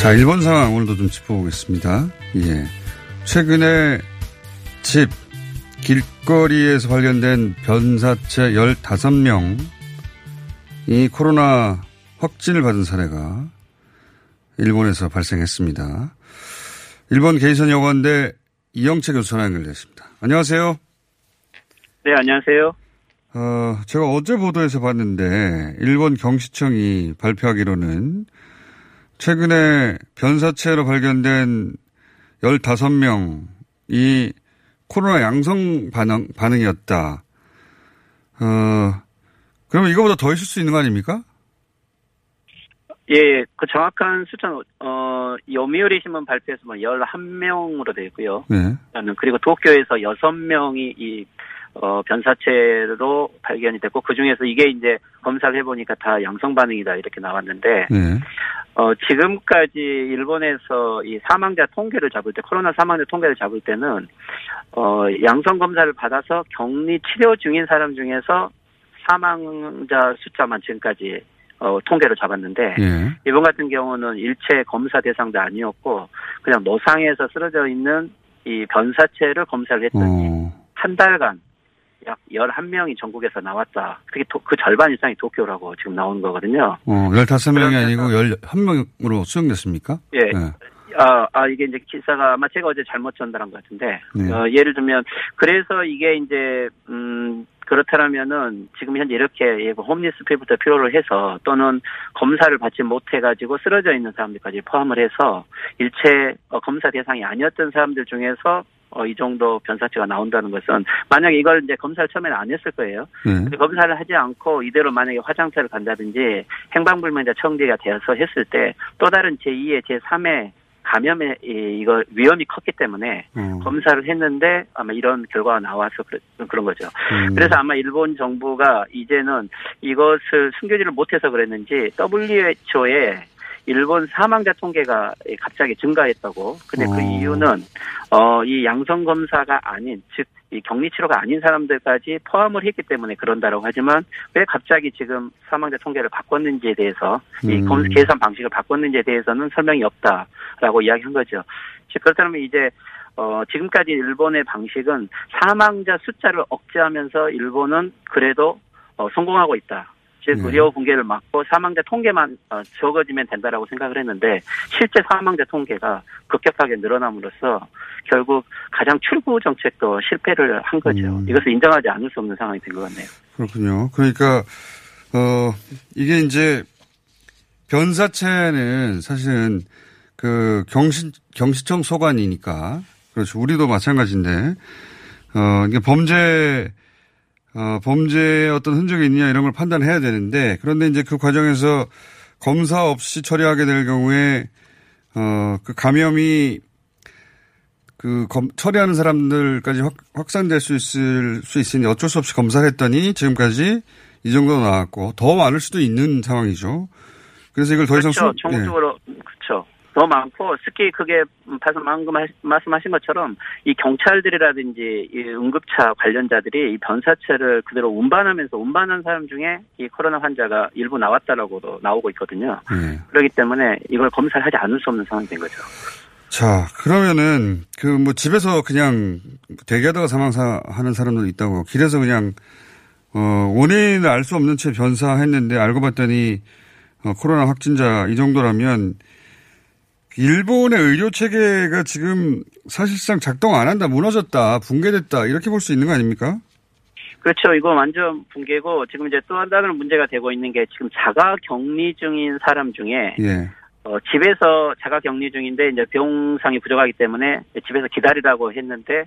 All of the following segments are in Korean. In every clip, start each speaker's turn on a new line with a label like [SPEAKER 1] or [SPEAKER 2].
[SPEAKER 1] 자, 일본 상황 오늘도 좀 짚어보겠습니다. 예. 최근에 집, 길거리에서 발견된 변사체 15명이 코로나 확진을 받은 사례가 일본에서 발생했습니다. 일본 게이선 여관대 이영채 교수 전화 연결됐습니다. 안녕하세요.
[SPEAKER 2] 네, 안녕하세요.
[SPEAKER 1] 어, 제가 어제 보도에서 봤는데 일본 경시청이 발표하기로는 최근에 변사체로 발견된 15명이 코로나 양성 반응, 반응이었다. 어, 그러면 이거보다 더 있을 수 있는 거 아닙니까?
[SPEAKER 2] 예, 그 정확한 숫자는, 어, 요미우리 신문 발표에서 뭐 11명으로 되어 있고요.
[SPEAKER 1] 네.
[SPEAKER 2] 그리고 도쿄에서 6명이 이, 어, 변사체로 발견이 됐고, 그 중에서 이게 이제 검사를 해보니까 다 양성 반응이다 이렇게 나왔는데,
[SPEAKER 1] 네.
[SPEAKER 2] 어, 지금까지 일본에서 이 사망자 통계를 잡을 때, 코로나 사망자 통계를 잡을 때는, 어, 양성 검사를 받아서 격리 치료 중인 사람 중에서 사망자 숫자만 지금까지 어, 통계를 잡았는데,
[SPEAKER 1] 예.
[SPEAKER 2] 이번 같은 경우는 일체 검사 대상도 아니었고, 그냥 노상에서 쓰러져 있는 이 변사체를 검사를 했더니,
[SPEAKER 1] 어,
[SPEAKER 2] 한 달간 약 11명이 전국에서 나왔다. 그게 도- 그 절반 이상이 도쿄라고 지금 나오는 거거든요.
[SPEAKER 1] 어, 15명이
[SPEAKER 2] 그러면서-
[SPEAKER 1] 아니고 11명으로 수정됐습니까?
[SPEAKER 2] 예.
[SPEAKER 1] 네.
[SPEAKER 2] 아, 아, 이게 이제 기사가 아마 제가 어제 잘못 전달한 것 같은데,
[SPEAKER 1] 네.
[SPEAKER 2] 어, 예를 들면, 그래서 이게 이제, 음, 그렇다면은 지금 현재 이렇게 예, 홈리스 피부터 필요로 해서 또는 검사를 받지 못해가지고 쓰러져 있는 사람들까지 포함을 해서 일체 어, 검사 대상이 아니었던 사람들 중에서 어, 이 정도 변사체가 나온다는 것은 만약에 이걸 이제 검사를 처음에는 안 했을 거예요.
[SPEAKER 1] 네.
[SPEAKER 2] 근데 검사를 하지 않고 이대로 만약에 화장터를 간다든지 행방불명자 청지가 되어서 했을 때 또 다른 제2의 제3의 감염의 이- 이거 위험이 컸기 때문에
[SPEAKER 1] 어.
[SPEAKER 2] 검사를 했는데 아마 이런 결과가 나와서 그런 거죠.
[SPEAKER 1] 음.
[SPEAKER 2] 그래서 아마 일본 정부가 이제는 이것을 숨겨지를 못해서 그랬는지 WHO에 일본 사망자 통계가 갑자기 증가했다고. 근데 그
[SPEAKER 1] 어.
[SPEAKER 2] 이유는 어 이 양성 검사가 아닌 즉 이 격리 치료가 아닌 사람들까지 포함을 했기 때문에 그런다라고 하지만 왜 갑자기 지금 사망자 통계를 바꿨는지에 대해서 이
[SPEAKER 1] 음.
[SPEAKER 2] 검 계산 방식을 바꿨는지에 대해서는 설명이 없다라고 이야기한 거죠. 즉 그렇다면 이제 어, 지금까지 일본의 방식은 사망자 숫자를 억제하면서 일본은 그래도 어, 성공하고 있다. 즉
[SPEAKER 1] 네.
[SPEAKER 2] 의료 붕괴를 막고 사망자 통계만 어, 적어지면 된다라고 생각을 했는데 실제 사망자 통계가 급격하게 늘어남으로써 결국 가장 출구 정책도 실패를 한 거죠.
[SPEAKER 1] 음.
[SPEAKER 2] 이것을 인정하지 않을 수 없는 상황이 된 것 같네요.
[SPEAKER 1] 그렇군요. 그러니까, 어, 이게 이제 변사체는 사실은 그 경시, 경시청 소관이니까. 그렇죠. 우리도 마찬가지인데, 어, 이게 범죄, 어, 범죄의 어떤 흔적이 있느냐 이런 걸 판단해야 되는데, 그런데 이제 그 과정에서 검사 없이 처리하게 될 경우에, 어, 그 감염이 그 검, 처리하는 사람들까지 확, 확산될 수 있을 수 있으니 어쩔 수 없이 검사를 했더니 지금까지 이 정도 나왔고 더 많을 수도 있는 상황이죠. 그래서 이걸 더 이상
[SPEAKER 2] 그렇죠.
[SPEAKER 1] 수- 예.
[SPEAKER 2] 전국적으로 그렇죠. 더 많고 특히 그게 방금 말씀하신 것처럼 이 경찰들이라든지 이 응급차 관련자들이 이 변사체를 그대로 운반하면서 운반한 사람 중에 이 코로나 환자가 일부 나왔다라고도 나오고 있거든요.
[SPEAKER 1] 예.
[SPEAKER 2] 그렇기 때문에 이걸 검사를 하지 않을 수 없는 상황이 된 거죠.
[SPEAKER 1] 자, 그러면은 그 뭐 집에서 그냥 대기하다가 사망하는 사람도 있다고 길에서 그냥 어 원인을 알 수 없는 채 변사했는데 알고 봤더니 어, 코로나 확진자 이 정도라면 일본의 의료 체계가 지금 사실상 작동 안 한다, 무너졌다, 붕괴됐다 이렇게 볼 수 있는 거 아닙니까?
[SPEAKER 2] 그렇죠. 이거 완전 붕괴고 지금 이제 또 하나는 문제가 되고 있는 게 지금 자가 격리 중인 사람 중에
[SPEAKER 1] 예.
[SPEAKER 2] 어, 집에서 자가 격리 중인데 이제 병상이 부족하기 때문에 집에서 기다리라고 했는데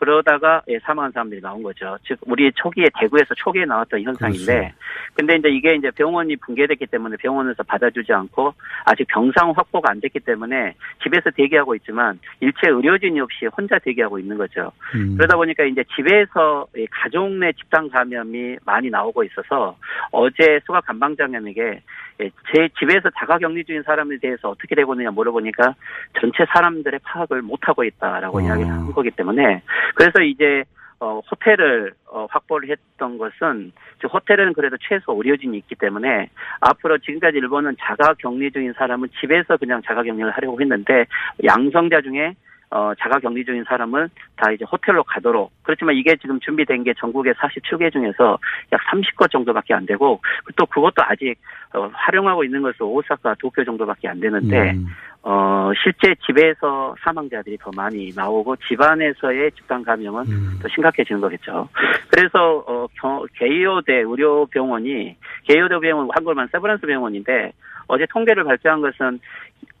[SPEAKER 2] 그러다가 예, 사망한 사람들이 나온 거죠. 즉 우리 초기에 대구에서 초기에 나왔던 현상인데
[SPEAKER 1] 그렇죠.
[SPEAKER 2] 근데 이제 이게 이제 병원이 붕괴됐기 때문에 병원에서 받아주지 않고 아직 병상 확보가 안 됐기 때문에 집에서 대기하고 있지만 일체 의료진이 없이 혼자 대기하고 있는 거죠.
[SPEAKER 1] 음.
[SPEAKER 2] 그러다 보니까 이제 집에서 이 가족 내 집단 감염이 많이 나오고 있어서 어제 수가 감방장님에게 예, 제 집에서 자가격리 중인 사람에 대해서 어떻게 되고 있느냐 물어보니까 전체 사람들의 파악을 못하고 있다라고
[SPEAKER 1] 어.
[SPEAKER 2] 이야기를 한 거기 때문에 그래서 이제 어, 호텔을 어, 확보를 했던 것은 즉 호텔은 그래도 최소 의료진이 있기 때문에 앞으로 지금까지 일본은 자가 격리 중인 사람은 집에서 그냥 자가 격리를 하려고 했는데 양성자 중에 어, 자가 격리 중인 사람은 다 이제 호텔로 가도록 그렇지만 이게 지금 준비된 게 전국의 47개 중에서 약 30곳 정도밖에 안 되고 또 그것도 아직 어, 활용하고 있는 것은 오사카, 도쿄 정도밖에 안 되는데
[SPEAKER 1] 음.
[SPEAKER 2] 어, 실제 집에서 사망자들이 더 많이 나오고 집안에서의 집단 감염은
[SPEAKER 1] 음.
[SPEAKER 2] 더 심각해지는 거겠죠. 그래서 어, 겨- 게이오대 의료병원이 게이오대 병원 한국만 세브란스 병원인데 어제 통계를 발표한 것은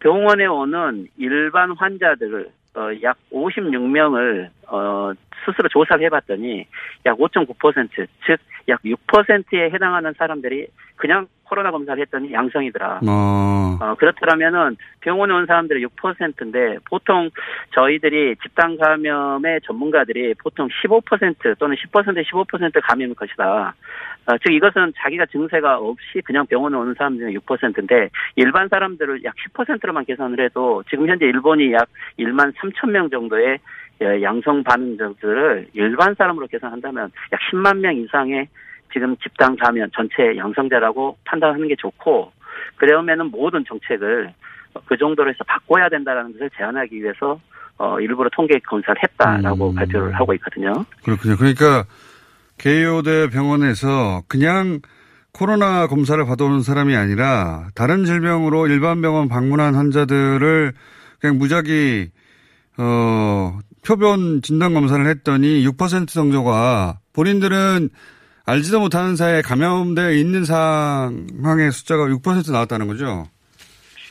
[SPEAKER 2] 병원에 오는 일반 환자들을 어, 약 56명을 어, 스스로 조사를 해봤더니 약 5.9%, 즉 약 6%에 해당하는 사람들이 그냥 코로나 검사를 했더니 양성이더라.
[SPEAKER 1] 어.
[SPEAKER 2] 어, 그렇더라면은 병원에 온 사람들이 6%인데 보통 저희들이 집단 감염의 전문가들이 보통 15% 또는 10% 15% 감염일 것이다. 어, 즉 이것은 자기가 증세가 없이 그냥 병원에 오는 사람 중에 6%인데 일반 사람들을 약 10%로만 계산을 해도 지금 현재 일본이 약 1만 3천 명 정도의 예, 양성 반응자들을 일반 사람으로 계산한다면 약 10만 명 이상의 지금 집단 감염 전체 양성자라고 판단하는 게 좋고 그러면은 모든 정책을 그 정도로 해서 바꿔야 된다라는 것을 제안하기 위해서 어 일부러 통계 검사를 했다라고
[SPEAKER 1] 음.
[SPEAKER 2] 발표를 하고 있거든요.
[SPEAKER 1] 그렇군요. 그러니까 게이오대 병원에서 그냥 코로나 검사를 받아오는 사람이 아니라 다른 질병으로 일반 병원 방문한 환자들을 그냥 무작위 어 표본 진단 검사를 했더니 6% 정도가 본인들은 알지도 못하는 사이에 감염되어 있는 상황의 숫자가 6% 나왔다는 거죠.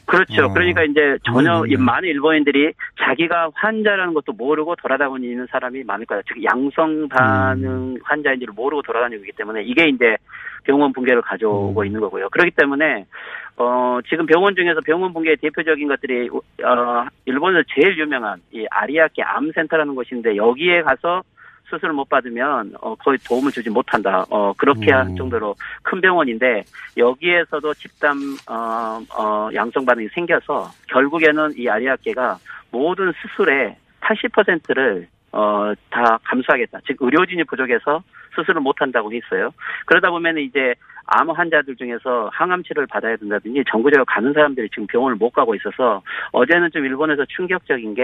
[SPEAKER 2] 그렇죠.
[SPEAKER 1] 어.
[SPEAKER 2] 그러니까 이제 전혀. 이 많은 일본인들이 자기가 환자라는 것도 모르고 돌아다니는 사람이 많을 거예요. 즉 양성 반응
[SPEAKER 1] 음.
[SPEAKER 2] 환자인지를 모르고 돌아다니고 있기 때문에 이게 이제 병원 붕괴를 가져오고
[SPEAKER 1] 음.
[SPEAKER 2] 있는 거고요. 그렇기 때문에 어 지금 병원 중에서 병원 붕괴의 대표적인 것들이 어 일본에서 제일 유명한 이 아리아키 암센터라는 곳인데 여기에 가서 수술을 못 받으면 어 거의 도움을 주지 못한다. 어 그렇게 할
[SPEAKER 1] 음.
[SPEAKER 2] 정도로 큰 병원인데 여기에서도 집단 어, 어, 양성 반응이 생겨서 결국에는 이 아리아케가 모든 수술의 80%를 어, 다 감수하겠다. 즉 의료진이 부족해서 수술을 못 한다고 했어요. 그러다 보면 이제 암 환자들 중에서 항암 치료를 받아야 된다든지 정부적으로 가는 사람들이 지금 병원을 못 가고 있어서 어제는 좀 일본에서 충격적인 게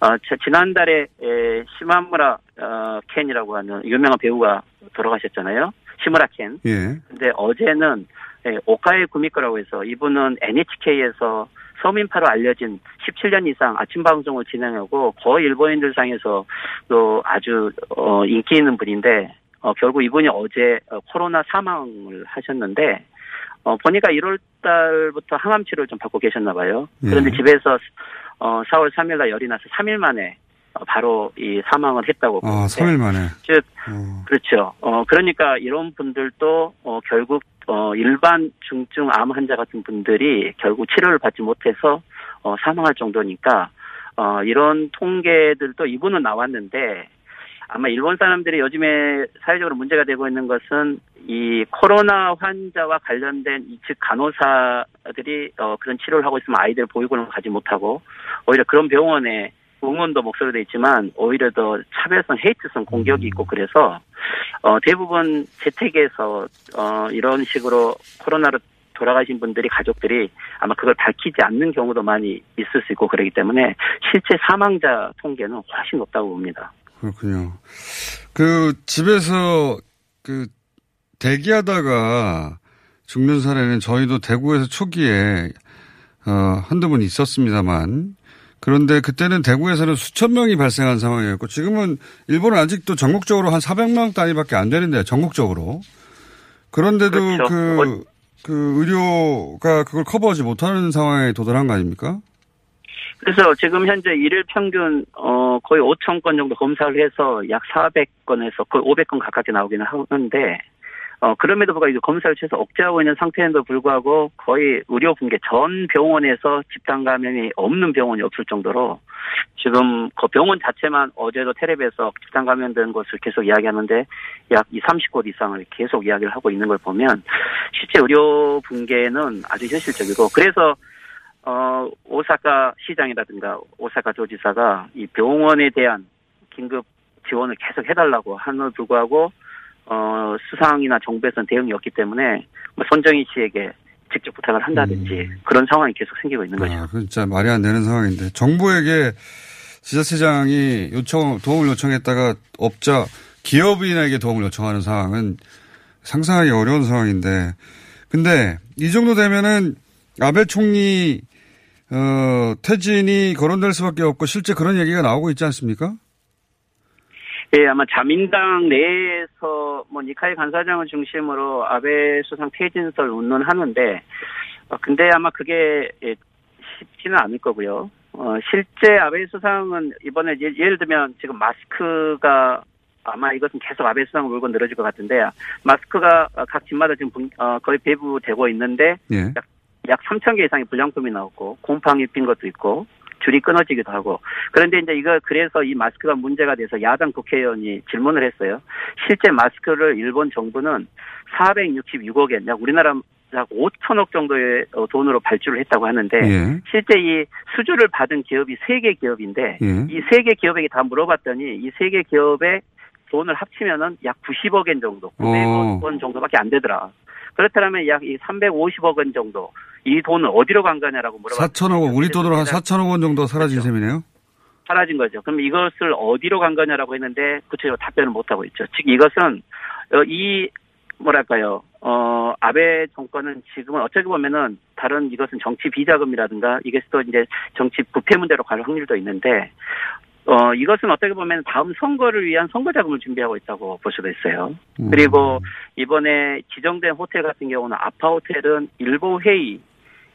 [SPEAKER 2] 어, 저- 지난달에 에, 시마무라 어, 켄이라고 하는 유명한 배우가 돌아가셨잖아요. 시무라 켄.
[SPEAKER 1] 예.
[SPEAKER 2] 근데 어제는 예, 오카에 구미코라고 해서 이분은 NHK에서 서민파로 알려진 17년 이상 아침 방송을 진행하고 거의 일본인들 상에서 또 아주 어, 인기 있는 분인데 어, 결국 이분이 어제 어, 코로나 사망을 하셨는데 어, 보니까 1월 달부터 항암 치료를 좀 받고 계셨나 봐요. 그런데
[SPEAKER 1] 예. 집에서
[SPEAKER 2] 어, 4월 3일 날 열이 나서 3일 만에 어, 바로 이 사망을 했다고
[SPEAKER 1] 아,
[SPEAKER 2] 보는데
[SPEAKER 1] 3일 만에.
[SPEAKER 2] 즉
[SPEAKER 1] 어.
[SPEAKER 2] 그렇죠. 어, 그러니까 이런 분들도, 어, 결국, 어, 일반 중증 암 환자 같은 분들이 결국 치료를 받지 못해서, 어, 사망할 정도니까, 어, 이런 통계들도 이분은 나왔는데, 아마 일본 사람들이 요즘에 사회적으로 문제가 되고 있는 것은 이 코로나 환자와 관련된 이즉 간호사들이 어 그런 치료를 하고 있으면 아이들 보육원을 가지 못하고 오히려 그런 병원에 응원도 목소리도 있지만 오히려 더 차별성, 헤이트성 공격이 있고 그래서 어 대부분 재택에서 어 이런 식으로 코로나로 돌아가신 분들이 가족들이 아마 그걸 밝히지 않는 경우도 많이 있을 수 있고 그러기 때문에 실제 사망자 통계는 훨씬 높다고 봅니다.
[SPEAKER 1] 그렇군요. 그 집에서 그 대기하다가 죽는 사례는 저희도 대구에서 초기에 어, 한두 번 있었습니다만 그런데 그때는 대구에서는 수천 명이 발생한 상황이었고 지금은 일본은 아직도 전국적으로 한 400명 단위밖에 안 되는데 전국적으로 그런데도
[SPEAKER 2] 그렇죠.
[SPEAKER 1] 그, 그 의료가 그걸 커버하지 못하는 상황에 도달한 거 아닙니까?
[SPEAKER 2] 그래서 지금 현재 일일 평균 어 거의 5천 건 정도 검사를 해서 약 400건에서 거의 500건 가깝게 나오기는 하는데 어 그럼에도 불구하고 검사를 최소 억제하고 있는 상태에도 불구하고 거의 의료 붕괴 전 병원에서 집단 감염이 없는 병원이 없을 정도로 지금 그 병원 자체만 어제도 텔레비에서 집단 감염된 것을 계속 이야기하는데 약 2, 30곳 이상을 계속 이야기를 하고 있는 걸 보면 실제 의료 붕괴는 아주 현실적이고 그래서 어, 오사카 시장이라든가 오사카 도지사가 이 병원에 대한 긴급 지원을 계속 해달라고 하는 불구하고 어, 수상이나 정부에서는 대응이 없기 때문에 뭐 손정희 씨에게 직접 부탁을 한다든지
[SPEAKER 1] 음.
[SPEAKER 2] 그런 상황이 계속 생기고 있는 거죠.
[SPEAKER 1] 아, 그 진짜 말이 안 되는 상황인데 정부에게 지자체장이 요청 도움을 요청했다가 업자 기업인에게 도움을 요청하는 상황은 상상하기 어려운 상황인데 근데 이 정도 되면은 아베 총리 어, 퇴진이 거론될 수밖에 없고 실제 그런 얘기가 나오고 있지 않습니까?
[SPEAKER 2] 예, 아마 자민당 내에서 뭐 니카이 간사장을 중심으로 아베 수상 퇴진설 운운하는데 어, 근데 아마 그게 예, 쉽지는 않을 거고요. 어, 실제 아베 수상은 이번에 예, 예를 들면 지금 마스크가 아마 이것은 계속 아베 수상을 물고 늘어질 것 같은데 마스크가 각 집마다 지금 분- 어, 거의 배부되고 있는데
[SPEAKER 1] 예.
[SPEAKER 2] 약 3천 개 이상의 불량품이 나왔고 곰팡이 핀 것도 있고 줄이 끊어지기도 하고 그런데 이제 이거 그래서 이 마스크가 문제가 돼서 야당 국회의원이 질문을 했어요. 실제 마스크를 일본 정부는 466억엔 약 우리나라 약 5천억 정도의 어, 돈으로 발주를 했다고 하는데
[SPEAKER 1] 예.
[SPEAKER 2] 실제 이 수주를 받은 기업이 세 개 기업인데
[SPEAKER 1] 예.
[SPEAKER 2] 이세 개 기업에게 다 물어봤더니 이 세 개 기업의 돈을 합치면은 약 90억 엔 정도, 900억 원 정도밖에 안 되더라. 그렇다면 약 이 350억 원 정도 이 돈은 어디로 간 거냐라고 물어봤더니
[SPEAKER 1] 4천억 원, 우리 돈으로 한 4천억 원 정도 사라진
[SPEAKER 2] 그렇죠.
[SPEAKER 1] 셈이네요.
[SPEAKER 2] 사라진 거죠. 그럼 이것을 어디로 간 거냐라고 했는데 구체적으로 답변을 못 하고 있죠. 즉 이것은 어, 이 뭐랄까요? 어 아베 정권은 지금은 어떻게 보면은 다른 이것은 정치 비자금이라든가 이게 또 이제 정치 부패 문제로 갈 확률도 있는데 어 이것은 어떻게 보면 다음 선거를 위한 선거 자금을 준비하고 있다고 볼 수도 있어요.
[SPEAKER 1] 음.
[SPEAKER 2] 그리고 이번에 지정된 호텔 같은 경우는 아파 호텔은 일본 회의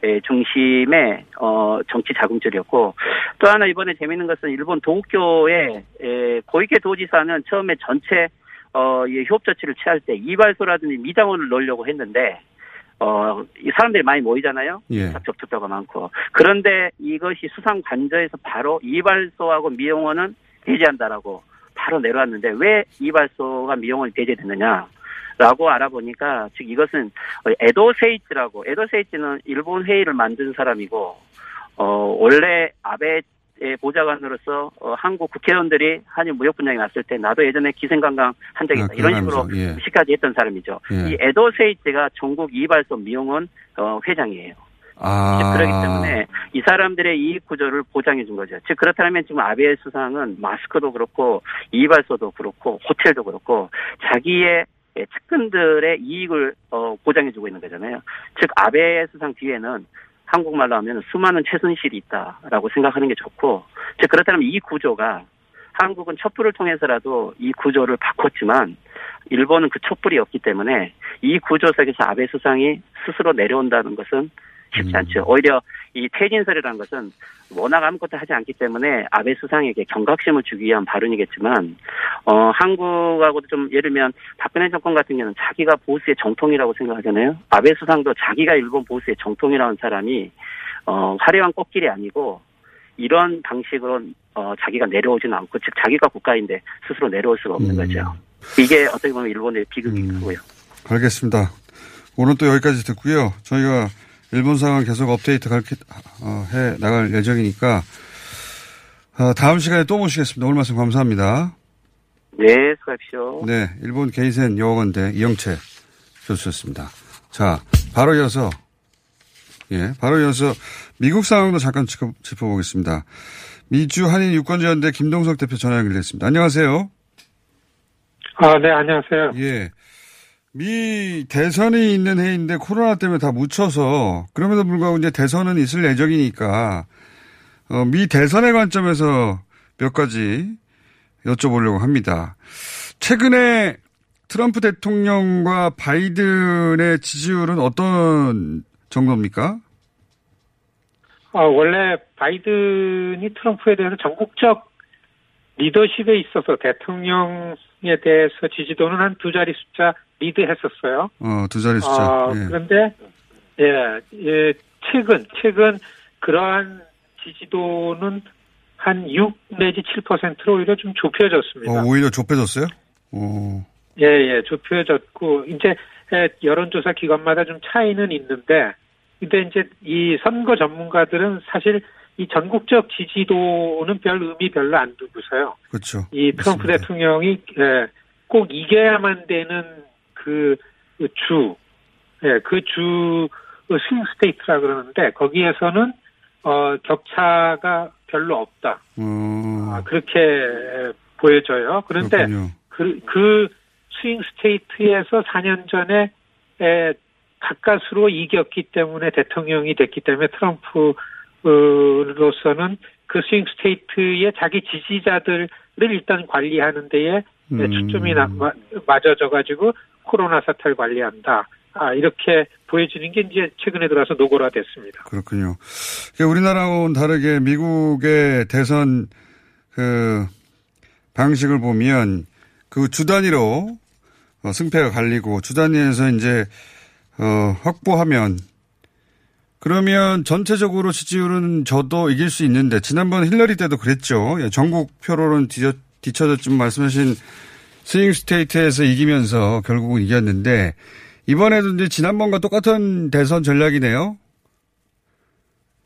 [SPEAKER 2] 의 중심의 어 정치 자금줄이었고 또 하나 이번에 재밌는 것은 일본 도쿄의 에, 고이케 도지사는 처음에 전체 어 이 휴업 조치를 취할 때 이발소라든지 미장원을 넣으려고 했는데 어 이 사람들이 많이 모이잖아요.
[SPEAKER 1] 예.
[SPEAKER 2] 접촉자가 많고 그런데 이것이 수상 관저에서 바로 이발소하고 미용원은 배제한다라고 바로 내려왔는데 왜 이발소가 미용원이 배제됐느냐? 라고 알아보니까 즉 이것은 에도 세이치라고 에도 세이치는 일본 회의를 만든 사람이고 어 원래 아베 의 보좌관으로서 어, 한국 국회의원들이 한일 무역 분쟁이 났을 때 나도 예전에 기생관광 한 적이
[SPEAKER 1] 아,
[SPEAKER 2] 있다 이런
[SPEAKER 1] 기억나면서,
[SPEAKER 2] 식으로
[SPEAKER 1] 예.
[SPEAKER 2] 시까지 했던 사람이죠.
[SPEAKER 1] 예.
[SPEAKER 2] 이 에도 세이치가 전국 이발소 미용원 어, 회장이에요.
[SPEAKER 1] 아.
[SPEAKER 2] 그렇기 때문에 이 사람들의 이익 구조를 보장해 준 거죠. 즉 그렇다면 지금 아베 수상은 마스크도 그렇고 이발소도 그렇고 호텔도 그렇고 자기의 측근들의 이익을 어, 보장해 주고 있는 거잖아요. 즉 아베 수상 뒤에는 한국말로 하면 수많은 최순실이 있다라고 생각하는 게 좋고 즉 그렇다면 이 구조가 한국은 촛불을 통해서라도 이 구조를 바꿨지만 일본은 그 촛불이 없기 때문에 이 구조 속에서 아베 수상이 스스로 내려온다는 것은 쉽지
[SPEAKER 1] 음.
[SPEAKER 2] 않죠. 오히려 이 퇴진설이라는 것은 워낙 아무것도 하지 않기 때문에 아베 수상에게 경각심을 주기 위한 발언이겠지만 어 한국하고도 좀 예를 들면 박근혜 정권 같은 경우는 자기가 보수의 정통이라고 생각하잖아요. 아베 수상도 자기가 일본 보수의 정통이라는 사람이 어 화려한 꽃길이 아니고 이런 방식으로 어, 자기가 내려오지는 않고 즉 자기가 국가인데 스스로 내려올 수가 없는
[SPEAKER 1] 음.
[SPEAKER 2] 거죠. 이게 어떻게 보면 일본의 비극이고요.
[SPEAKER 1] 알겠습니다. 오늘 또 여기까지 듣고요. 저희가 일본 상황 계속 업데이트 가르치, 어, 해 나갈 예정이니까 어, 다음 시간에 또 모시겠습니다. 오늘 말씀 감사합니다.
[SPEAKER 2] 네, 수고하십시오.
[SPEAKER 1] 네, 일본 게이센 여학원대 이영채 교수였습니다. 자, 바로 이어서 예, 바로 이어서 미국 상황도 잠깐 짚어, 짚어보겠습니다. 미주 한인 유권자연대 김동석 대표 전화 연결됐습니다. 안녕하세요.
[SPEAKER 3] 아, 네, 안녕하세요.
[SPEAKER 1] 예. 미 대선이 있는 해인데 코로나 때문에 다 묻혀서 그럼에도 불구하고 이제 대선은 있을 예정이니까 어, 미 대선의 관점에서 몇 가지 여쭤보려고 합니다. 최근에 트럼프 대통령과 바이든의 지지율은 어떤 정도입니까?
[SPEAKER 3] 아, 원래 바이든이 트럼프에 대해서 전국적 리더십에 있어서 대통령에 대해서 지지도는 한 두 자리 숫자 리드했었어요.
[SPEAKER 1] 어, 두 자리 숫자.
[SPEAKER 3] 아,
[SPEAKER 1] 예.
[SPEAKER 3] 그런데 예, 예, 최근 최근 그러한 지지도는 한 6 내지 7%로 오히려 좀 좁혀졌습니다.
[SPEAKER 1] 어, 오히려 좁혀졌어요? 오.
[SPEAKER 3] 예, 예, 좁혀졌고, 이제, 예, 여론조사 기관마다 좀 차이는 있는데, 근데 이제 이 선거 전문가들은 사실 이 전국적 지지도는 별 의미 별로 안 두고서요.
[SPEAKER 1] 그렇죠.
[SPEAKER 3] 이 트럼프
[SPEAKER 1] 맞습니다.
[SPEAKER 3] 대통령이, 예, 꼭 이겨야만 되는 그, 그 주, 예, 그 주, 그 swing state라 그러는데, 거기에서는, 어, 격차가 별로 없다.
[SPEAKER 1] 어,
[SPEAKER 3] 아, 그렇게 보여져요. 그런데,
[SPEAKER 1] 그렇군요.
[SPEAKER 3] 그, 그 스윙 스테이트에서 4년 전에 에, 가까스로 이겼기 때문에 대통령이 됐기 때문에 트럼프 로서는 그 스윙 스테이트의 자기 지지자들을 일단 관리하는 데에
[SPEAKER 1] 음.
[SPEAKER 3] 초점이 나- 마- 맞아져 가지고 코로나 사태를 관리한다. 아, 이렇게 보여지는 게 이제 최근에 들어서 노골화 됐습니다.
[SPEAKER 1] 그렇군요. 이게 우리나라와는 다르게 미국의 대선 그 방식을 보면 그 주 단위로 어, 승패가 갈리고 주 단위에서 이제 어, 확보하면 그러면 전체적으로 지지율은 저도 이길 수 있는데 지난번 힐러리 때도 그랬죠. 예, 전국 표로는 뒤쳐졌지만 말씀하신 스윙 스테이트에서 이기면서 결국은 이겼는데 이번에도 이제 지난번과 똑같은 대선 전략이네요.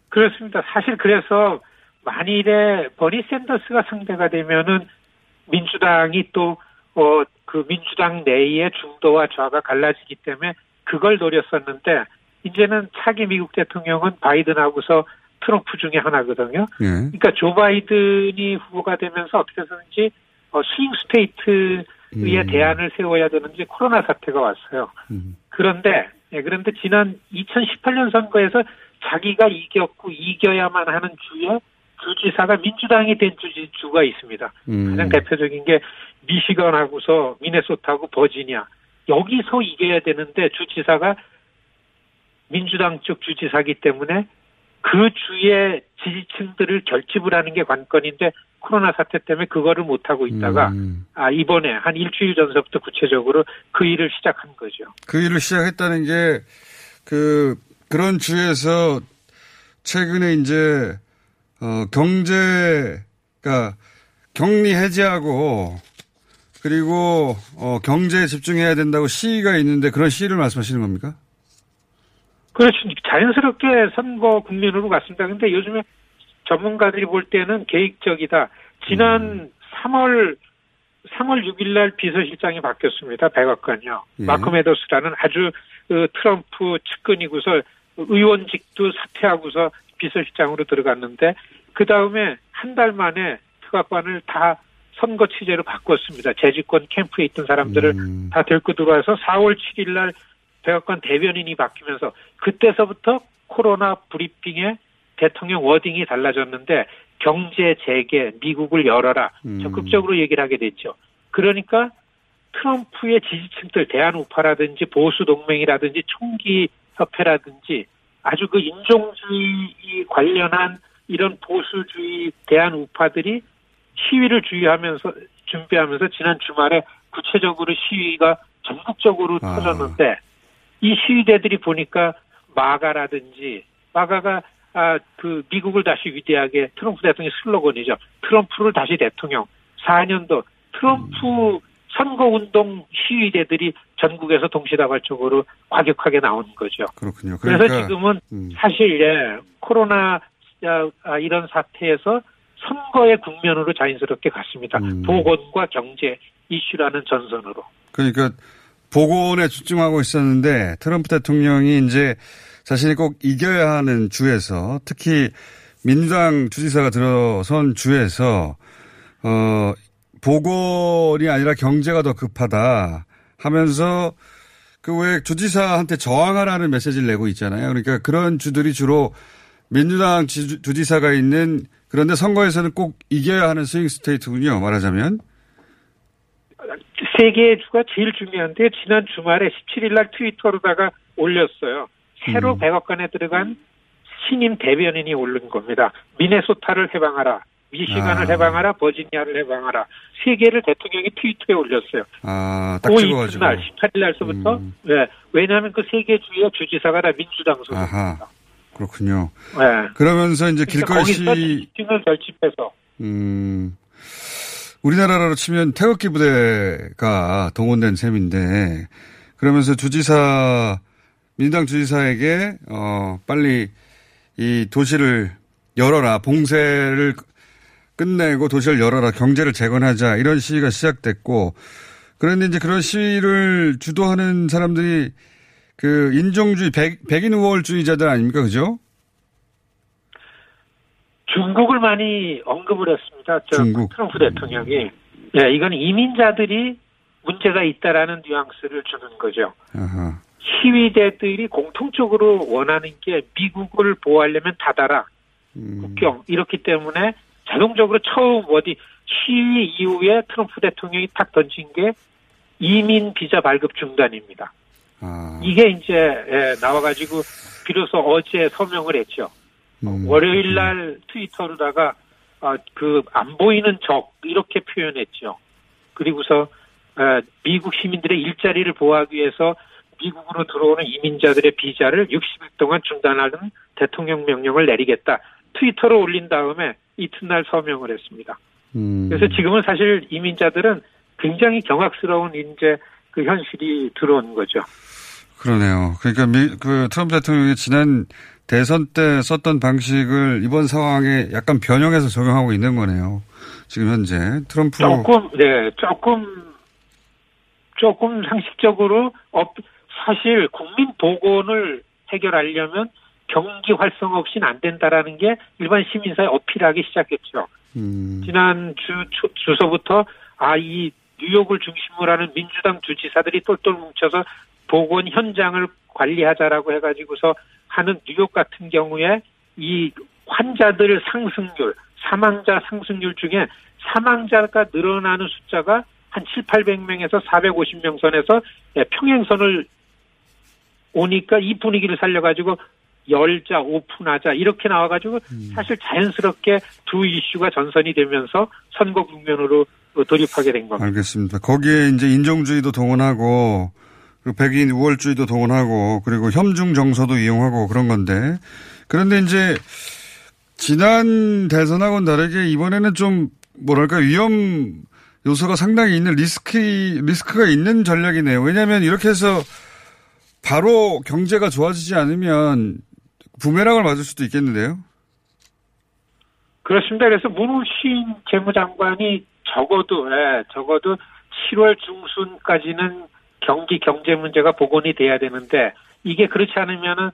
[SPEAKER 3] 그렇습니다. 사실 그래서 만일에 버니 샌더스가 상대가 되면은 민주당이 또, 어, 그 민주당 내의 중도와 좌가 갈라지기 때문에 그걸 노렸었는데 이제는 차기 미국 대통령은 바이든하고서 트럼프 중에 하나거든요.
[SPEAKER 1] 예.
[SPEAKER 3] 그러니까 조 바이든이 후보가 되면서 어떻게 해서든지 어, 스윙 스테이트의
[SPEAKER 1] 음.
[SPEAKER 3] 대안을 세워야 되는지 코로나 사태가 왔어요.
[SPEAKER 1] 음.
[SPEAKER 3] 그런데 예, 그런데 지난 2018년 선거에서 자기가 이겼고 이겨야만 하는 주에 주지사가 민주당이 된 주지, 주가 있습니다.
[SPEAKER 1] 음.
[SPEAKER 3] 가장 대표적인 게 미시건하고서 미네소타하고 버지니아 여기서 이겨야 되는데 주지사가 민주당 쪽 주지사기 때문에 그 주의 지지층들을 결집을 하는 게 관건인데 코로나 사태 때문에 그거를 못 하고 있다가
[SPEAKER 1] 음.
[SPEAKER 3] 아 이번에 한 일주일 전서부터 구체적으로 그 일을 시작한 거죠.
[SPEAKER 1] 그 일을 시작했다는 게, 그, 그런 주에서 최근에 이제, 어, 경제가 격리 해제하고, 그리고, 어, 경제에 집중해야 된다고 시위가 있는데 그런 시위를 말씀하시는 겁니까?
[SPEAKER 3] 그렇죠. 자연스럽게 선거 국면으로 갔습니다. 근데 요즘에 전문가들이 볼 때는 계획적이다. 지난 3월 3월 6일 날 비서실장이 바뀌었습니다. 백악관이요.
[SPEAKER 1] 예.
[SPEAKER 3] 마크 메더스라는 아주 그 트럼프 측근이고서 의원직도 사퇴하고서 비서실장으로 들어갔는데 그 다음에 한 달 만에 백악관을 다 선거 취재로 바꿨습니다. 재집권 캠프에 있던 사람들을
[SPEAKER 1] 음.
[SPEAKER 3] 다 데리고 들어와서 4월 7일 날 백악관 대변인이 바뀌면서 그때서부터 코로나 브리핑에 대통령 워딩이 달라졌는데 경제 재개, 미국을 열어라
[SPEAKER 1] 음.
[SPEAKER 3] 적극적으로 얘기를 하게 됐죠. 그러니까 트럼프의 지지층들 대한 우파라든지 보수 동맹이라든지 총기 협회라든지 아주 그 인종주의 관련한 이런 보수주의 대한 우파들이 시위를 주의하면서 준비하면서 지난 주말에 구체적으로 시위가 전국적으로
[SPEAKER 1] 아.
[SPEAKER 3] 터졌는데 이 시위대들이 보니까 마가라든지 마가가 아, 그 미국을 다시 위대하게 트럼프 대통령의 슬로건이죠. 트럼프를 다시 대통령. 4년도 트럼프 선거운동 시위대들이 전국에서 동시다발적으로 과격하게 나오는 거죠.
[SPEAKER 1] 그렇군요.
[SPEAKER 3] 그래서
[SPEAKER 1] 그러니까
[SPEAKER 3] 지금은
[SPEAKER 1] 음.
[SPEAKER 3] 사실 예, 코로나 아, 아, 이런 사태에서 선거의 국면으로 자연스럽게 갔습니다.
[SPEAKER 1] 음.
[SPEAKER 3] 보건과 경제 이슈라는 전선으로.
[SPEAKER 1] 그러니까 보건에 집중하고 있었는데 트럼프 대통령이 이제 자신이 꼭 이겨야 하는 주에서 특히 민주당 주지사가 들어선 주에서 어 보건이 아니라 경제가 더 급하다 하면서 그 왜 주지사한테 저항하라는 메시지를 내고 있잖아요. 그러니까 그런 주들이 주로 민주당 지- 주지사가 있는 그런데 선거에서는 꼭 이겨야 하는 스윙 스테이트군요. 말하자면.
[SPEAKER 3] 세 개의 주가 제일 중요한데 지난 주말에 17일 날 트위터로다가 올렸어요. 새로
[SPEAKER 1] 음.
[SPEAKER 3] 백악관에 들어간 신임 대변인이 올린 겁니다. 미네소타를 해방하라. 미시간을
[SPEAKER 1] 아.
[SPEAKER 3] 해방하라, 버지니아를 해방하라. 세 개를 대통령이 트위터에 올렸어요.
[SPEAKER 1] 아,
[SPEAKER 3] 딱그
[SPEAKER 1] 찍어가지고.
[SPEAKER 3] 이튿날 18일 날서부터
[SPEAKER 1] 음.
[SPEAKER 3] 네, 왜냐하면 그 세 개 주의 주지사가 다 민주당 소속입니다.
[SPEAKER 1] 그렇군요.
[SPEAKER 3] 네.
[SPEAKER 1] 그러면서 이제
[SPEAKER 3] 그러니까
[SPEAKER 1] 길거리 시,
[SPEAKER 3] 집중을 결집해서
[SPEAKER 1] 음, 우리나라로 치면 태극기 부대가 동원된 셈인데, 그러면서 주지사, 민주당 주지사에게, 어, 빨리 이 도시를 열어라, 봉쇄를 끝내고 도시를 열어라, 경제를 재건하자, 이런 시위가 시작됐고, 그런데 이제 그런 시위를 주도하는 사람들이 그 인종주의, 백, 백인 우월주의자들 아닙니까? 그죠?
[SPEAKER 3] 중국을 많이 언급을 했습니다. 저
[SPEAKER 1] 중국.
[SPEAKER 3] 트럼프 대통령이. 예, 이건 이민자들이 문제가 있다라는 뉘앙스를 주는 거죠.
[SPEAKER 1] 아하.
[SPEAKER 3] 시위대들이 공통적으로 원하는 게 미국을 보호하려면 닫아라.
[SPEAKER 1] 음.
[SPEAKER 3] 국경. 이렇기 때문에 자동적으로 처음 어디 시위 이후에 트럼프 대통령이 탁 던진 게 이민 비자 발급 중단입니다.
[SPEAKER 1] 아.
[SPEAKER 3] 이게 이제 예, 나와가지고 비로소 어제 서명을 했죠.
[SPEAKER 1] 음.
[SPEAKER 3] 월요일 날 트위터로다가 아, 그안 보이는 적 이렇게 표현했죠. 그리고서 아, 미국 시민들의 일자리를 보호하기 위해서 미국으로 들어오는 이민자들의 비자를 60일 동안 중단하는 대통령 명령을 내리겠다. 트위터로 올린 다음에 이튿날 서명을 했습니다.
[SPEAKER 1] 음.
[SPEAKER 3] 그래서 지금은 사실 이민자들은 굉장히 경악스러운 이제 그 현실이 들어온 거죠.
[SPEAKER 1] 그러네요. 그러니까 미, 그 트럼프 대통령이 지난 대선 때 썼던 방식을 이번 상황에 약간 변형해서 적용하고 있는 거네요. 지금 현재 트럼프
[SPEAKER 3] 조금 네 조금 조금 상식적으로 어, 사실 국민 보건을 해결하려면 경기 활성 없이는 안 된다라는 게 일반 시민사회 어필하기 시작했죠.
[SPEAKER 1] 음,
[SPEAKER 3] 지난 주 초- 주소부터 아 이 뉴욕을 중심으로 하는 민주당 주지사들이 똘똘 뭉쳐서 보건 현장을 관리하자라고 해가지고서 하는 뉴욕 같은 경우에 이 환자들 상승률, 사망자 상승률 중에 사망자가 늘어나는 숫자가 한 7, 800명에서 450명 선에서 예, 평행선을 오니까 이 분위기를 살려가지고 열자, 오픈하자 이렇게 나와가지고 사실 자연스럽게 두 이슈가 전선이 되면서 선거 국면으로 돌입하게 된 겁니다.
[SPEAKER 1] 알겠습니다. 거기에 이제 인종주의도 동원하고 백인 우월주의도 동원하고 그리고 협중 정서도 이용하고 그런 건데 그런데 이제 지난 대선하고는 다르게 이번에는 좀 뭐랄까 위험 요소가 상당히 있는 리스크 리스크가 있는 전략이네요. 왜냐하면 이렇게 해서 바로 경제가 좋아지지 않으면 부메랑을 맞을 수도 있겠는데요.
[SPEAKER 3] 그렇습니다. 그래서 문우신 재무장관이 적어도 예, 적어도 7월 중순까지는 경기 경제 문제가 복원이 돼야 되는데 이게 그렇지 않으면은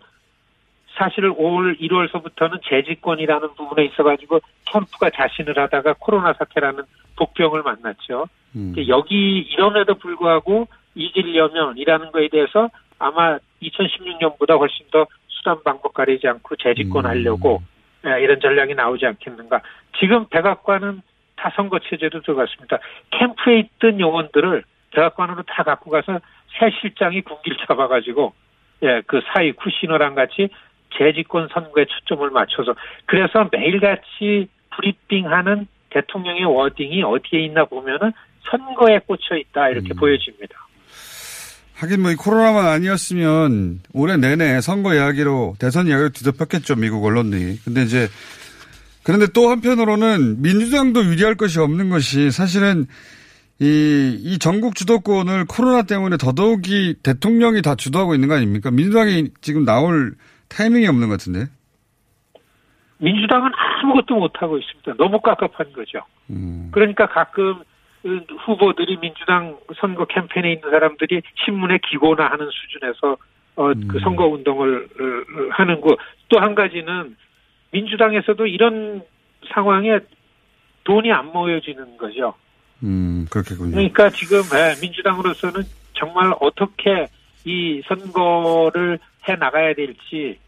[SPEAKER 3] 사실 올 1월서부터는 재집권이라는 부분에 있어가지고 트럼프가 자신을 하다가 코로나 사태라는 복병을 만났죠.
[SPEAKER 1] 음.
[SPEAKER 3] 여기 이럼에도 불구하고 이기려면이라는 거에 대해서 아마 2016년보다 훨씬 더 수단 방법 가리지 않고 재집권하려고 예, 이런 전략이 나오지 않겠는가. 지금 백악관은 다 선거 체제로 들어갔습니다. 캠프에 있던 요원들을 백악관으로 다 갖고 가서 새 실장이 군기를 잡아가지고 예, 그 사이 쿠시너랑 같이 재집권 선거에 초점을 맞춰서 그래서 매일같이 브리핑하는 대통령의 워딩이 어디에 있나 보면은 선거에 꽂혀 있다 이렇게
[SPEAKER 1] 음.
[SPEAKER 3] 보여집니다.
[SPEAKER 1] 하긴 뭐 이 코로나만 아니었으면 올해 내내 선거 이야기로 대선 이야기로 뒤덮였겠죠 미국 언론들이. 근데 이제 그런데 또 한편으로는 민주당도 유리할 것이 없는 것이 사실은 이, 이 전국 주도권을 코로나 때문에 더더욱이 대통령이 다 주도하고 있는 거 아닙니까? 민주당이 지금 나올 타이밍이 없는 것 같은데.
[SPEAKER 3] 민주당은 아무것도 못하고 있습니다. 너무 깝깝한 거죠.
[SPEAKER 1] 음.
[SPEAKER 3] 그러니까 가끔 후보들이 민주당 선거 캠페인에 있는 사람들이 신문에 기고나 하는 수준에서 어, 그
[SPEAKER 1] 음.
[SPEAKER 3] 선거 운동을 어, 하는 거. 또 한 가지는 민주당에서도 이런 상황에 돈이 안 모여지는 거죠.
[SPEAKER 1] 음, 그렇겠군요.
[SPEAKER 3] 그러니까 지금 예, 민주당으로서는 정말 어떻게 이 선거를 해 나가야 될지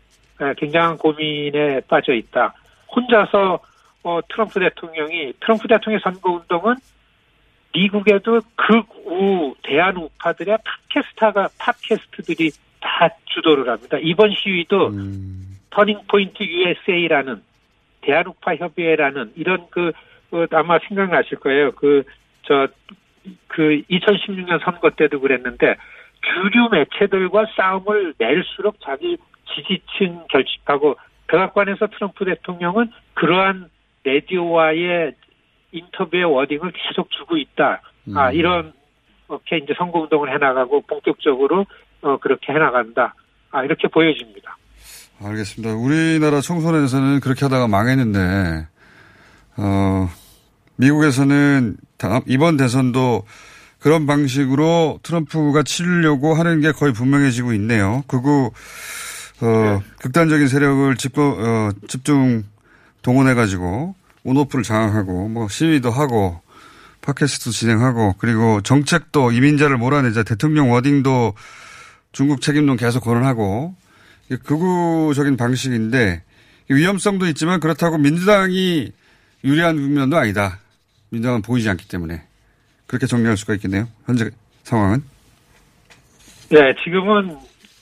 [SPEAKER 3] 예, 굉장한 고민에 빠져 있다. 혼자서 어, 트럼프 대통령이 트럼프 대통령 선거 운동은 미국에도 극우 대한 우파들의 팟캐스타가 팟캐스트들이 다 주도를 합니다. 이번 시위도
[SPEAKER 1] 음,
[SPEAKER 3] 터닝 포인트 USA라는 대한우파 협의회라는 이런 그 어, 아마 생각나실 거예요. 그 저 그 2016년 선거 때도 그랬는데 주류 매체들과 싸움을 낼수록 자기 지지층 결집하고 백악관에서 트럼프 대통령은 그러한 라디오와의 인터뷰의 워딩을 계속 주고 있다. 아
[SPEAKER 1] 음.
[SPEAKER 3] 이런 이렇게 이제 선거 운동을 해나가고 본격적으로 어 그렇게 해나간다. 아 이렇게 보여집니다.
[SPEAKER 1] 알겠습니다. 우리나라 총선에서는 그렇게 하다가 망했는데, 어, 미국에서는 다음, 이번 대선도 그런 방식으로 트럼프가 치르려고 하는 게 거의 분명해지고 있네요. 그거, 어, 극단적인 세력을 집어, 어, 집중 동원해가지고, 온오프를 장악하고, 뭐, 시위도 하고, 팟캐스트 진행하고, 그리고 정책도 이민자를 몰아내자 대통령 워딩도 중국 책임론 계속 거론하고, 극우적인 방식인데 위험성도 있지만 그렇다고 민주당이 유리한 국면도 아니다. 민주당은 보이지 않기 때문에 그렇게 정리할 수가 있겠네요. 현재 상황은.
[SPEAKER 3] 네, 지금은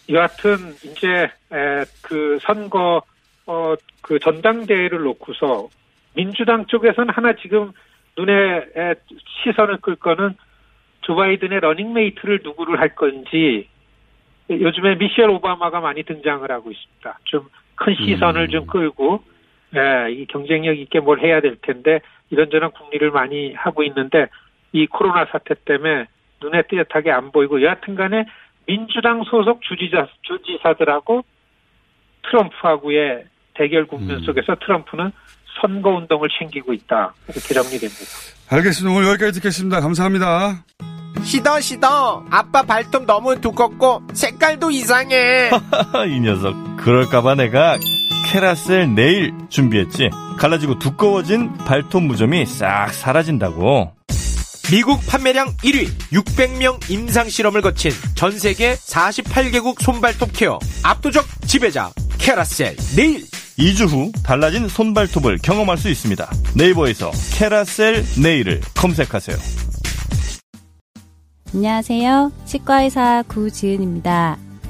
[SPEAKER 3] 여하튼 이제 에, 그 선거 어 그 전당대회를 놓고서 민주당 쪽에서는 하나 지금 눈에 에, 시선을 끌 거는 조 바이든의 러닝메이트를 누구를 할 건지 요즘에 미셸 오바마가 많이 등장을 하고 있습니다. 좀 큰 시선을 좀 끌고 예, 이 경쟁력 있게 뭘 해야 될 텐데 이런저런 궁리를 많이 하고 있는데 이 코로나 사태 때문에 눈에 띄었하게 안 보이고 여하튼간에 민주당 소속 주지사 주지사들하고 트럼프하고의 대결 국면
[SPEAKER 1] 음.
[SPEAKER 3] 속에서 트럼프는 선거 운동을 챙기고 있다 이렇게 정리됩니다.
[SPEAKER 1] 알겠습니다. 오늘 여기까지 듣겠습니다. 감사합니다.
[SPEAKER 4] 시더 시더 아빠 발톱 너무 두껍고 색깔도 이상해
[SPEAKER 5] 이 녀석. 그럴까봐 내가 캐라셀 네일 준비했지. 갈라지고 두꺼워진 발톱 무좀이 싹 사라진다고.
[SPEAKER 4] 미국 판매량 1위 600명 임상 실험을 거친 전 세계 48개국 손발톱 케어 압도적 지배자 캐라셀 네일
[SPEAKER 5] 2주 후 달라진 손발톱을 경험할 수 있습니다. 네이버에서 캐라셀 네일을 검색하세요.
[SPEAKER 6] 안녕하세요. 치과의사 구지은입니다.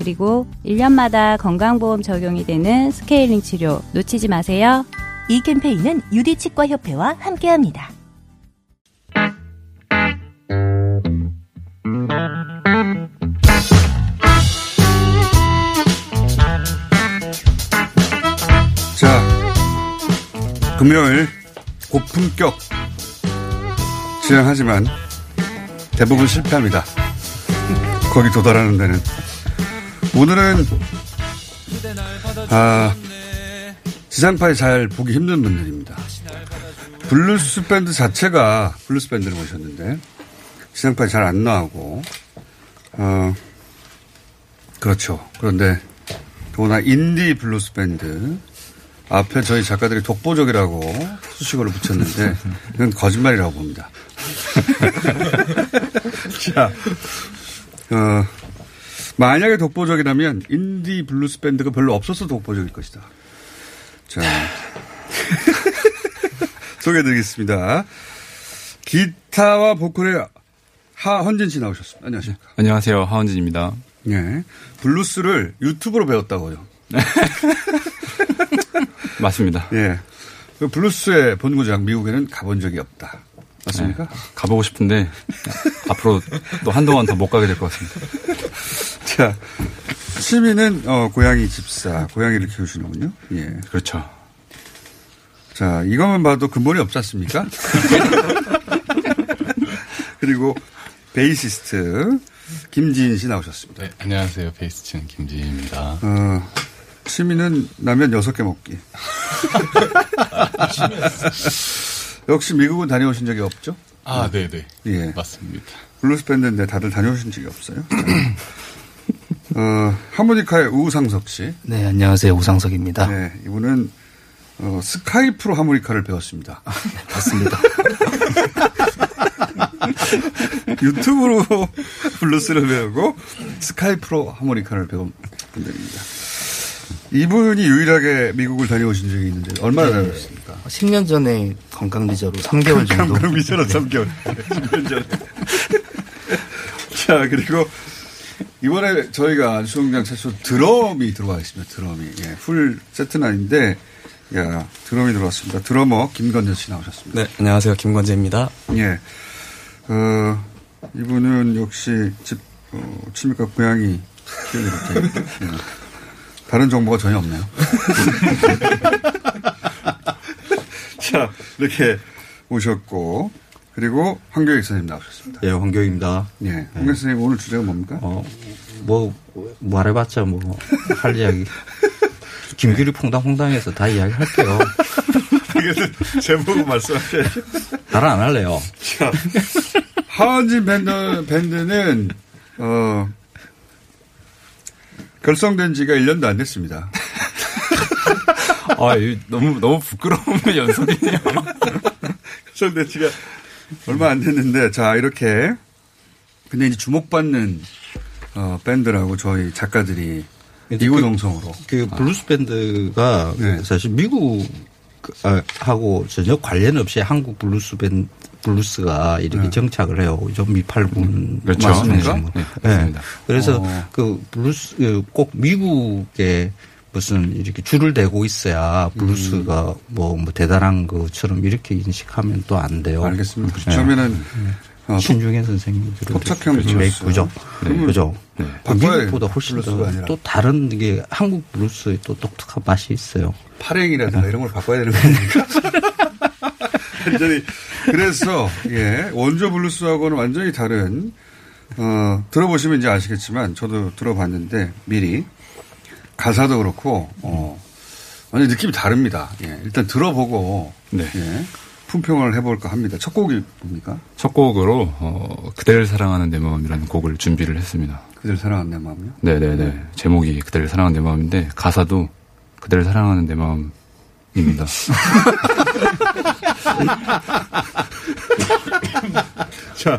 [SPEAKER 6] 그리고 1년마다 건강보험 적용이 되는 스케일링 치료 놓치지 마세요.
[SPEAKER 7] 이 캠페인은 유디치과협회와 함께합니다.
[SPEAKER 1] 자, 금요일 고품격 진행하지만 대부분 실패합니다. 거기 도달하는 데는. 오늘은, 아, 지상파에 잘 보기 힘든 분들입니다. 블루스 밴드 자체가 블루스 밴드를 모셨는데, 지상파에 잘 안 나오고, 어, 그렇죠. 그런데, 더구나 인디 블루스 밴드, 앞에 저희 작가들이 독보적이라고 수식어를 붙였는데, 이건 거짓말이라고 봅니다. 자, 어, 만약에 독보적이라면 인디 블루스 밴드가 별로 없어서 독보적일 것이다. 자. 소개해드리겠습니다. 기타와 보컬의 하헌진 씨 나오셨습니다. 안녕하십니까.
[SPEAKER 8] 안녕하세요. 하헌진입니다.
[SPEAKER 1] 네. 블루스를 유튜브로 배웠다고요.
[SPEAKER 8] 맞습니다.
[SPEAKER 1] 예. 그 블루스의 본고장 미국에는 가본 적이 없다. 맞습니까?
[SPEAKER 8] 네, 가보고 싶은데 앞으로 또 한동안 더 못 가게 될 것 같습니다.
[SPEAKER 1] 자, 취미는 어, 고양이 집사, 고양이를 키우시는군요. 예.
[SPEAKER 8] 그렇죠.
[SPEAKER 1] 자, 이것만 봐도 근본이 없지 않습니까? 그리고 베이시스트 김지인 씨 나오셨습니다.
[SPEAKER 8] 네, 안녕하세요. 베이스 치는 김지인입니다.
[SPEAKER 1] 어, 취미는 라면 6개 먹기. 역시 미국은 다녀오신 적이 없죠?
[SPEAKER 8] 아, 네, 네.
[SPEAKER 1] 예.
[SPEAKER 8] 맞습니다.
[SPEAKER 1] 블루스 밴드인데 다들 다녀오신 적이 없어요. 어, 하모니카의 우상석 씨.
[SPEAKER 9] 네, 안녕하세요. 우상석입니다.
[SPEAKER 1] 네, 이분은 어, 스카이프로 하모니카를 배웠습니다.
[SPEAKER 9] 네, 맞습니다.
[SPEAKER 1] 유튜브로 블루스를 배우고 스카이프로 하모니카를 배운 분들입니다. 이분이 유일하게 미국을 다녀오신 적이 있는데 얼마나 다녀오셨습니까?
[SPEAKER 9] 10년 전에 관광 비자로 3개월 정도.
[SPEAKER 1] 관광 비자로 3개월. 10년 전에. 자, 그리고 이번에 저희가 공장 최초 드럼이 들어와 있습니다. 드럼이. 예, 풀 세트는 아닌데, 야, 드럼이 들어왔습니다. 드러머 김건재 씨 나오셨습니다.
[SPEAKER 10] 네, 안녕하세요. 김건재입니다.
[SPEAKER 1] 예. 어, 이분은 역시 집, 어, 취미가 고양이 키우는 이렇게. 예. 다른 정보가 전혀 없네요. 자, 이렇게 오셨고, 그리고 황교익 선생님 나오셨습니다.
[SPEAKER 11] 예, 황교익입니다.
[SPEAKER 1] 예. 황교익 선생님 오늘 주제가 뭡니까?
[SPEAKER 11] 어, 뭐, 말해봤자 뭐, 할 이야기. 김규리 퐁당퐁당해서 다 이야기 할게요.
[SPEAKER 1] 제목은 말씀하셔야죠.
[SPEAKER 11] 나는 안 할래요.
[SPEAKER 1] 자, 하원진 밴드, 밴드는, 어, 결성된 지가 1년도 안 됐습니다.
[SPEAKER 8] 아, 너무, 너무 부끄러운 연속이네요.
[SPEAKER 1] 결성된 지가 얼마 안 됐는데, 자, 이렇게. 근데 이제 주목받는, 어, 밴드라고 저희 작가들이 이구동성으로.
[SPEAKER 11] 그 블루스 밴드가 사실 미국 아, 하고 전혀 관련 없이 한국 블루스 밴 블루스가 이렇게 정착을 해요. 좀 미팔군
[SPEAKER 8] 그렇죠.
[SPEAKER 11] 맞습니까?
[SPEAKER 8] 네, 네,
[SPEAKER 11] 네. 그래서
[SPEAKER 8] 어.
[SPEAKER 11] 그 블루스 그 꼭 미국에 무슨 이렇게 줄을 대고 있어야 블루스가 뭐, 뭐 대단한 것처럼 이렇게 인식하면 또 안 돼요.
[SPEAKER 1] 알겠습니다.
[SPEAKER 11] 네.
[SPEAKER 1] 처음에는 어,
[SPEAKER 11] 신중현 선생님들은
[SPEAKER 1] 토착형
[SPEAKER 11] 그렇죠.
[SPEAKER 1] 블루스.
[SPEAKER 11] 그죠.
[SPEAKER 1] 그러면
[SPEAKER 11] 그죠.
[SPEAKER 1] 네. 바꿔야
[SPEAKER 11] 미국보다 훨씬 더. 또 다른 게 한국 블루스의 또 독특한 맛이 있어요.
[SPEAKER 1] 파랭이라든가 이런 걸 바꿔야 되는 거니까. 완전히. 그래서, 예, 원조 블루스하고는 완전히 다른, 어, 들어보시면 이제 아시겠지만, 저도 들어봤는데, 미리. 가사도 그렇고, 어, 완전 느낌이 다릅니다. 예, 일단 들어보고,
[SPEAKER 8] 네.
[SPEAKER 1] 예, 품평을 해볼까 합니다. 첫 곡이 뭡니까?
[SPEAKER 8] 첫 곡으로, 어, 그대를 사랑하는 내 마음이라는 곡을 준비를 했습니다.
[SPEAKER 1] 그대를 사랑하는 내 마음이요?
[SPEAKER 8] 네네네. 제목이 그대를 사랑하는 내 마음인데, 가사도 그대를 사랑하는 내 마음입니다.
[SPEAKER 1] 자,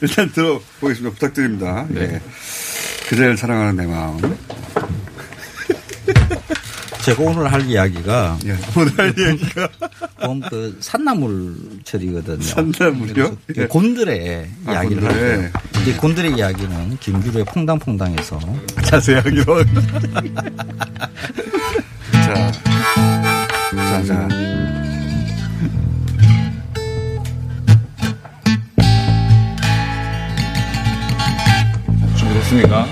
[SPEAKER 1] 일단 들어보겠습니다. 부탁드립니다. 예. 그대를 사랑하는 내 마음.
[SPEAKER 11] 제가 오늘 할 이야기가
[SPEAKER 1] 예, 오늘 할 이야기가
[SPEAKER 11] 그 산나물 철이거든요.
[SPEAKER 1] 산나물이요?
[SPEAKER 11] 그래서
[SPEAKER 1] 예.
[SPEAKER 11] 곤드레
[SPEAKER 1] 아,
[SPEAKER 11] 이야기를
[SPEAKER 1] 곤드레.
[SPEAKER 11] 하고요. 이제 곤드레 이야기는 김규로의 퐁당퐁당에서
[SPEAKER 1] 자세하기로. 자, 자, 자.
[SPEAKER 8] 준비됐습니까?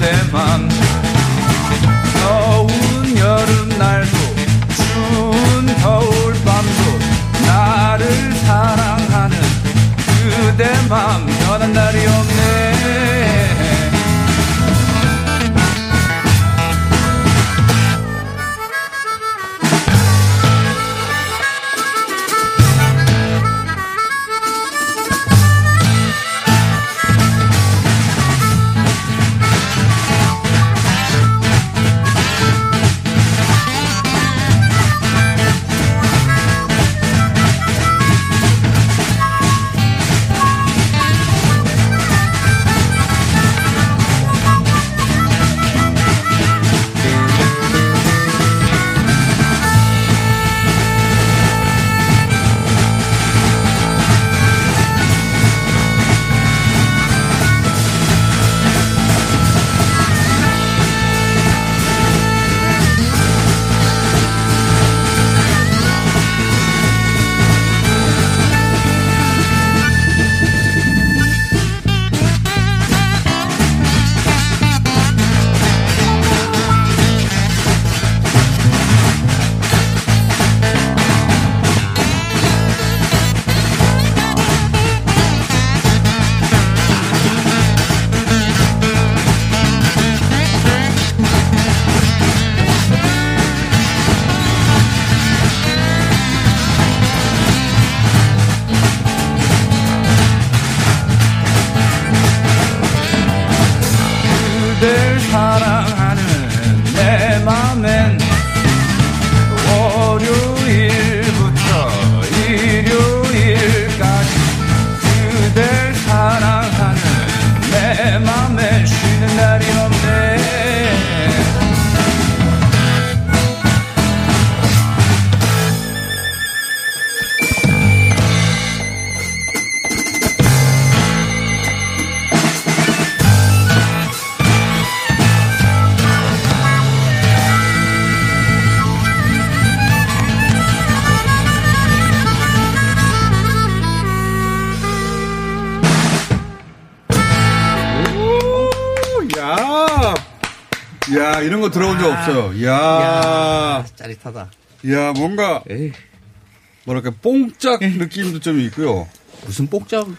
[SPEAKER 12] der
[SPEAKER 1] Mann. 야,
[SPEAKER 11] 짜릿하다.
[SPEAKER 1] 야, 뭔가 뭐랄까 뽕짝 느낌도 좀 있고요.
[SPEAKER 11] 무슨 뽕짝을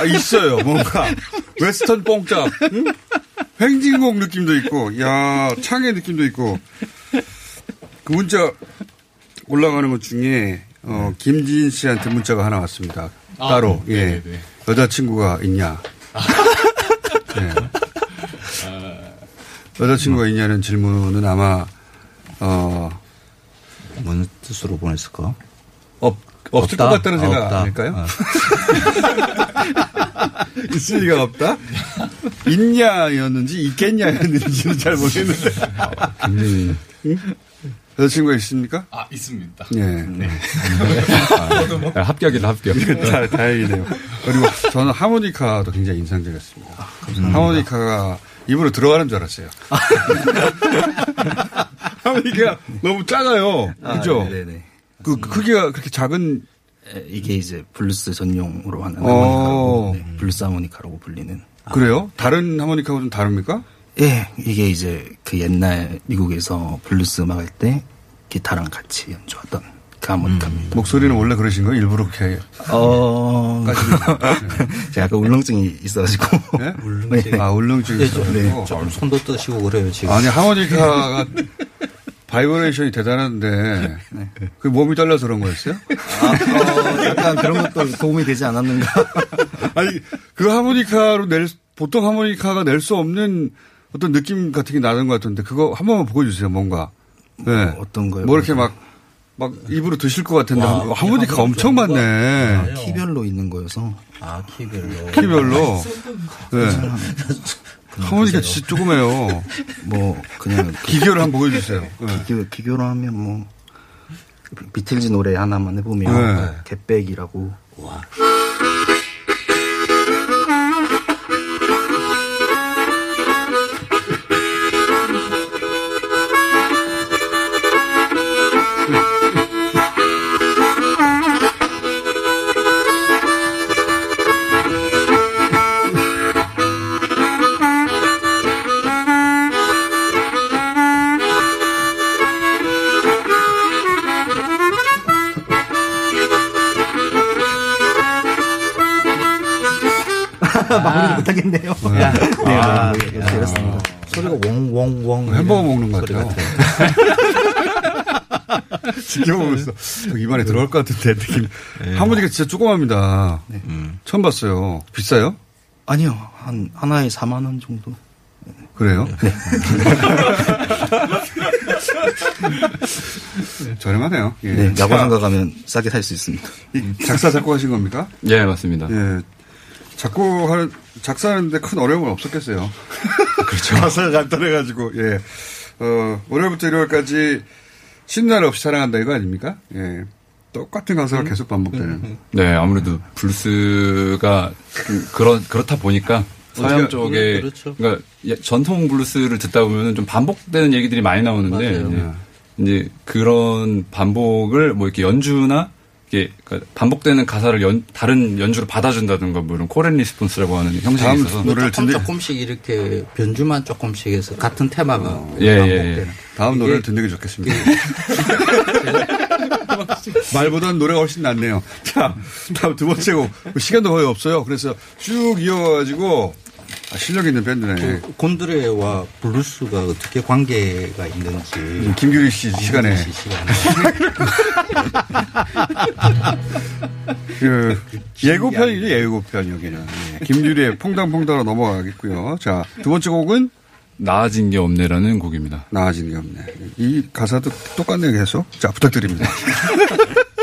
[SPEAKER 1] 아, 있어요. 뭔가 웨스턴 뽕짝. 응? 횡진곡 느낌도 있고, 야 창의 느낌도 있고. 그 문자 올라가는 것 중에 어, 김지인 씨한테 문자가 하나 왔습니다.
[SPEAKER 8] 아,
[SPEAKER 1] 따로
[SPEAKER 8] 네,
[SPEAKER 1] 예
[SPEAKER 8] 네, 네.
[SPEAKER 1] 여자친구가 있냐? 네. 여자친구가 있냐는 질문은 아마 어
[SPEAKER 11] 무슨 뜻으로 보냈을까?
[SPEAKER 1] 없 없을
[SPEAKER 11] 없다?
[SPEAKER 1] 것 같다는
[SPEAKER 11] 아,
[SPEAKER 1] 생각
[SPEAKER 11] 없다.
[SPEAKER 1] 아닐까요? 있을 리가 없다? 있냐였는지 있겠냐였는지는 잘 모르겠는데.
[SPEAKER 11] 김
[SPEAKER 1] 여자친구가 있습니까?
[SPEAKER 8] 아, 있습니다.
[SPEAKER 1] 예.
[SPEAKER 8] 네.
[SPEAKER 1] 아,
[SPEAKER 8] 합격이다, 합격.
[SPEAKER 1] 다, 다행이네요. 그리고 저는 하모니카도 굉장히 인상적이었습니다. 하모니카가 입으로 들어가는 줄 알았어요. 하모니카가 너무 작아요. 그죠?
[SPEAKER 9] 아, 네네.
[SPEAKER 1] 그 크기가 그렇게 작은
[SPEAKER 9] 이게 이제 블루스 전용으로 하는
[SPEAKER 1] 어.
[SPEAKER 9] 하모니카고 네, 블루스 하모니카라고 불리는.
[SPEAKER 1] 그래요? 다른 하모니카하고 좀 다릅니까?
[SPEAKER 9] 예, 이게 이제 그 옛날 미국에서 블루스 음악 할 때 기타랑 같이 연주하던 그 하모니카입니다.
[SPEAKER 1] 목소리는 원래 그러신 거예요? 일부러 그렇게.
[SPEAKER 9] 어, 제가 약간 울렁증이 있어가지고.
[SPEAKER 11] 울렁증.
[SPEAKER 1] 아, 울렁증이 있어가지고.
[SPEAKER 11] 네. 좀 손도 떠시고 그래요, 지금.
[SPEAKER 1] 아니, 하모니카가 바이브레이션이 대단한데, 그 몸이 떨려서 그런 거였어요?
[SPEAKER 9] 어, 약간 그런 것도 도움이 되지 않았는가.
[SPEAKER 1] 아니, 그 하모니카로 낼, 보통 하모니카가 낼 수 없는 어떤 느낌 같은 게 나는 것 같은데, 그거 한 번만 보여주세요, 뭔가. 네.
[SPEAKER 9] 어떤 거요?
[SPEAKER 1] 뭐 이렇게 막, 막 입으로 드실 것 같은데,
[SPEAKER 9] 와,
[SPEAKER 1] 하모니카 엄청 많네.
[SPEAKER 9] 키별로 있는 거여서.
[SPEAKER 11] 아, 키별로.
[SPEAKER 1] 키별로. 네. 하모니카 진짜 조그매요.
[SPEAKER 9] 뭐, 그냥.
[SPEAKER 1] 기교를 한번 보여주세요. 네.
[SPEAKER 9] 기교, 기교로 하면 뭐, 비틀즈 노래 하나만 해보면,
[SPEAKER 1] 네.
[SPEAKER 9] 갯백이라고.
[SPEAKER 11] 와.
[SPEAKER 9] 마무리 못하겠네요.
[SPEAKER 11] 야.
[SPEAKER 9] 네,
[SPEAKER 11] 아,
[SPEAKER 9] 네,
[SPEAKER 11] 야.
[SPEAKER 9] 그렇습니다.
[SPEAKER 11] 소리가 웡웡웡.
[SPEAKER 1] 햄버거 먹는 것 같아요. 지켜보고 있어. 저 입안에 들어갈 것 같은데, 느낌. 하모니카 진짜 조그맣니다. 처음 봤어요. 비싸요?
[SPEAKER 9] 아니요. 한, 하나에 4만 원 정도.
[SPEAKER 1] 그래요?
[SPEAKER 9] 네.
[SPEAKER 1] 저렴하네요. 예.
[SPEAKER 9] 네,
[SPEAKER 1] 자,
[SPEAKER 9] 야구장가 가면 싸게 살 수 있습니다.
[SPEAKER 1] 이 작사, 작곡하신 겁니까?
[SPEAKER 8] 예, 맞습니다.
[SPEAKER 1] 예. 작곡하는, 작사하는데 큰 어려움은 없었겠어요. 그렇죠. 가사가 간단해가지고, 예. 어, 월요일부터 일요일까지 쉬는 날 없이 사랑한다 이거 아닙니까? 예. 똑같은 가사가 계속 반복되는.
[SPEAKER 8] 네, 아무래도 블루스가 좀 그런 그렇다 보니까 서양 쪽에
[SPEAKER 1] 그렇죠.
[SPEAKER 8] 그러니까 예, 전통 블루스를 듣다 보면은 좀 반복되는 얘기들이 많이 나오는데
[SPEAKER 11] 맞아요.
[SPEAKER 8] 이제 그런 반복을 뭐 이렇게 연주나 이게 그러니까 반복되는 가사를 연, 다른 연주로 받아준다든가 뭐 이런 call and response라고 하는 형식이
[SPEAKER 11] 다음
[SPEAKER 8] 있어서
[SPEAKER 11] 노래를 조금 조금씩 이렇게 변주만 조금씩 해서 같은 테마가
[SPEAKER 8] 예, 예,
[SPEAKER 11] 반복되는.
[SPEAKER 8] 예.
[SPEAKER 1] 다음
[SPEAKER 11] 이게
[SPEAKER 1] 노래를 듣는 게 좋겠습니다. 말보다는 노래가 훨씬 낫네요. 자, 다음 두 번째 곡. 시간도 거의 없어요. 그래서 쭉 이어가지고, 아, 실력 있는 밴드네.
[SPEAKER 11] 그 곤드레와 블루스가 어떻게 관계가 있는지
[SPEAKER 1] 김규리 씨 시간에.
[SPEAKER 11] 김규리 씨 시간에.
[SPEAKER 1] 그, 예고편이죠, 예고편, 여기는. 예. 김규리의 퐁당퐁당으로 넘어가겠고요. 자, 두 번째 곡은?
[SPEAKER 8] 나아진 게 없네라는 곡입니다.
[SPEAKER 1] 나아진 게 없네. 이 가사도 똑같네요, 계속. 자, 부탁드립니다.